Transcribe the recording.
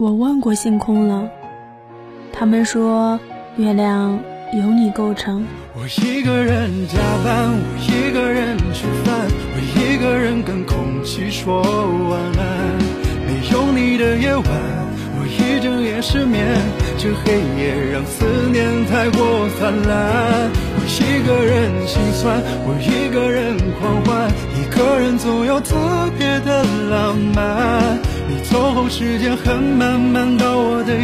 我问过星空了，他们说月亮由你构成。我一个人加班，我一个人吃饭，我一个人跟空气说晚安。没有你的夜晚，我一整夜失眠，这黑夜让思念太过灿烂。我一个人心酸，我一个人狂欢，一个人总有特别的浪漫。时间很慢慢，到我的。